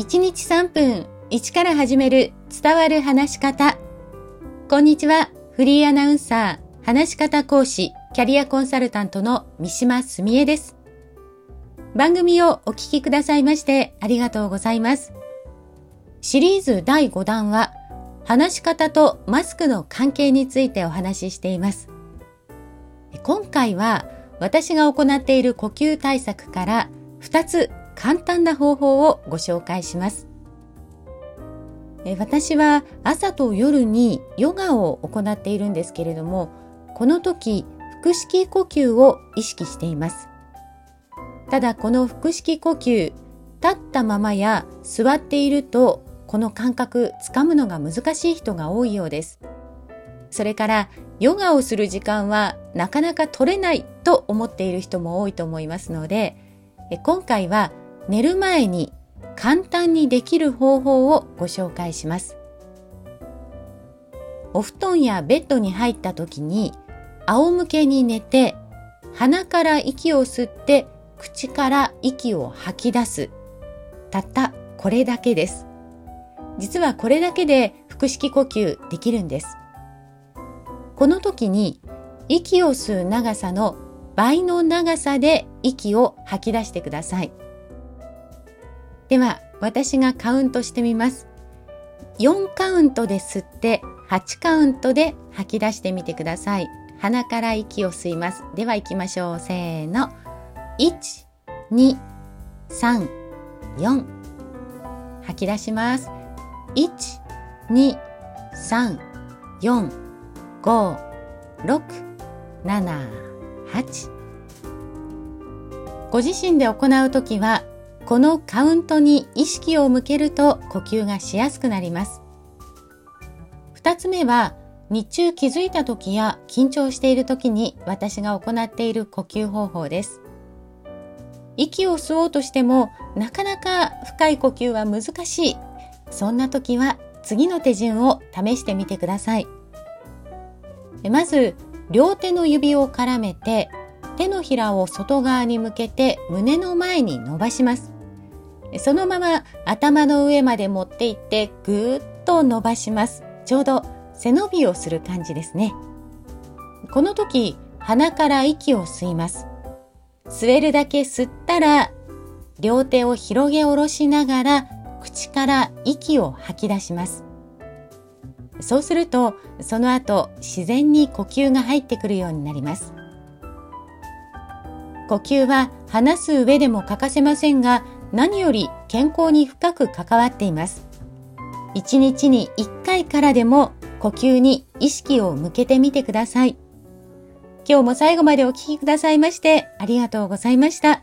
1日3分1から始める伝わる話し方。こんにちは。フリーアナウンサー、話し方講師、キャリアコンサルタントの三島澄江です。番組をお聞きくださいましてありがとうございます。シリーズ第5弾は、話し方とマスクの関係についてお話ししています。今回は私が行っている呼吸対策から2つ簡単な方法をご紹介します。私は朝と夜にヨガを行っているんですけれども、この時、腹式呼吸を意識しています。ただこの腹式呼吸、立ったままや座っていると、この感覚つかむのが難しい人が多いようです。それからヨガをする時間はなかなか取れないと思っている人も多いと思いますので、今回は寝る前に簡単にできる方法をご紹介します。お布団やベッドに入った時に仰向けに寝て鼻から息を吸って口から息を吐き出す。たったこれだけです。実はこれだけで腹式呼吸できるんです。この時に息を吸う長さの倍の長さで息を吐き出してください。では、私がカウントしてみます。4カウントで吸って、8カウントで吐き出してみてください。鼻から息を吸います。では行きましょう。せーの。1、2、3、4。吐き出します。1、2、3、4、5、6、7、8。ご自身で行うときはこのカウントに意識を向けると呼吸がしやすくなります。二つ目は、日中気づいた時や緊張している時に私が行っている呼吸方法です。息を吸おうとしてもなかなか深い呼吸は難しい。そんな時は次の手順を試してみてください。まず、両手の指を絡めて手のひらを外側に向けて胸の前に伸ばします。そのまま頭の上まで持っていってぐーっと伸ばします。ちょうど背伸びをする感じですね。この時、鼻から息を吸います。吸えるだけ吸ったら、両手を広げ下ろしながら、口から息を吐き出します。そうすると、その後、自然に呼吸が入ってくるようになります。呼吸は話す上でも欠かせませんが、何より健康に深く関わっています。一日に一回からでも呼吸に意識を向けてみてください。今日も最後までお聴きくださいましてありがとうございました。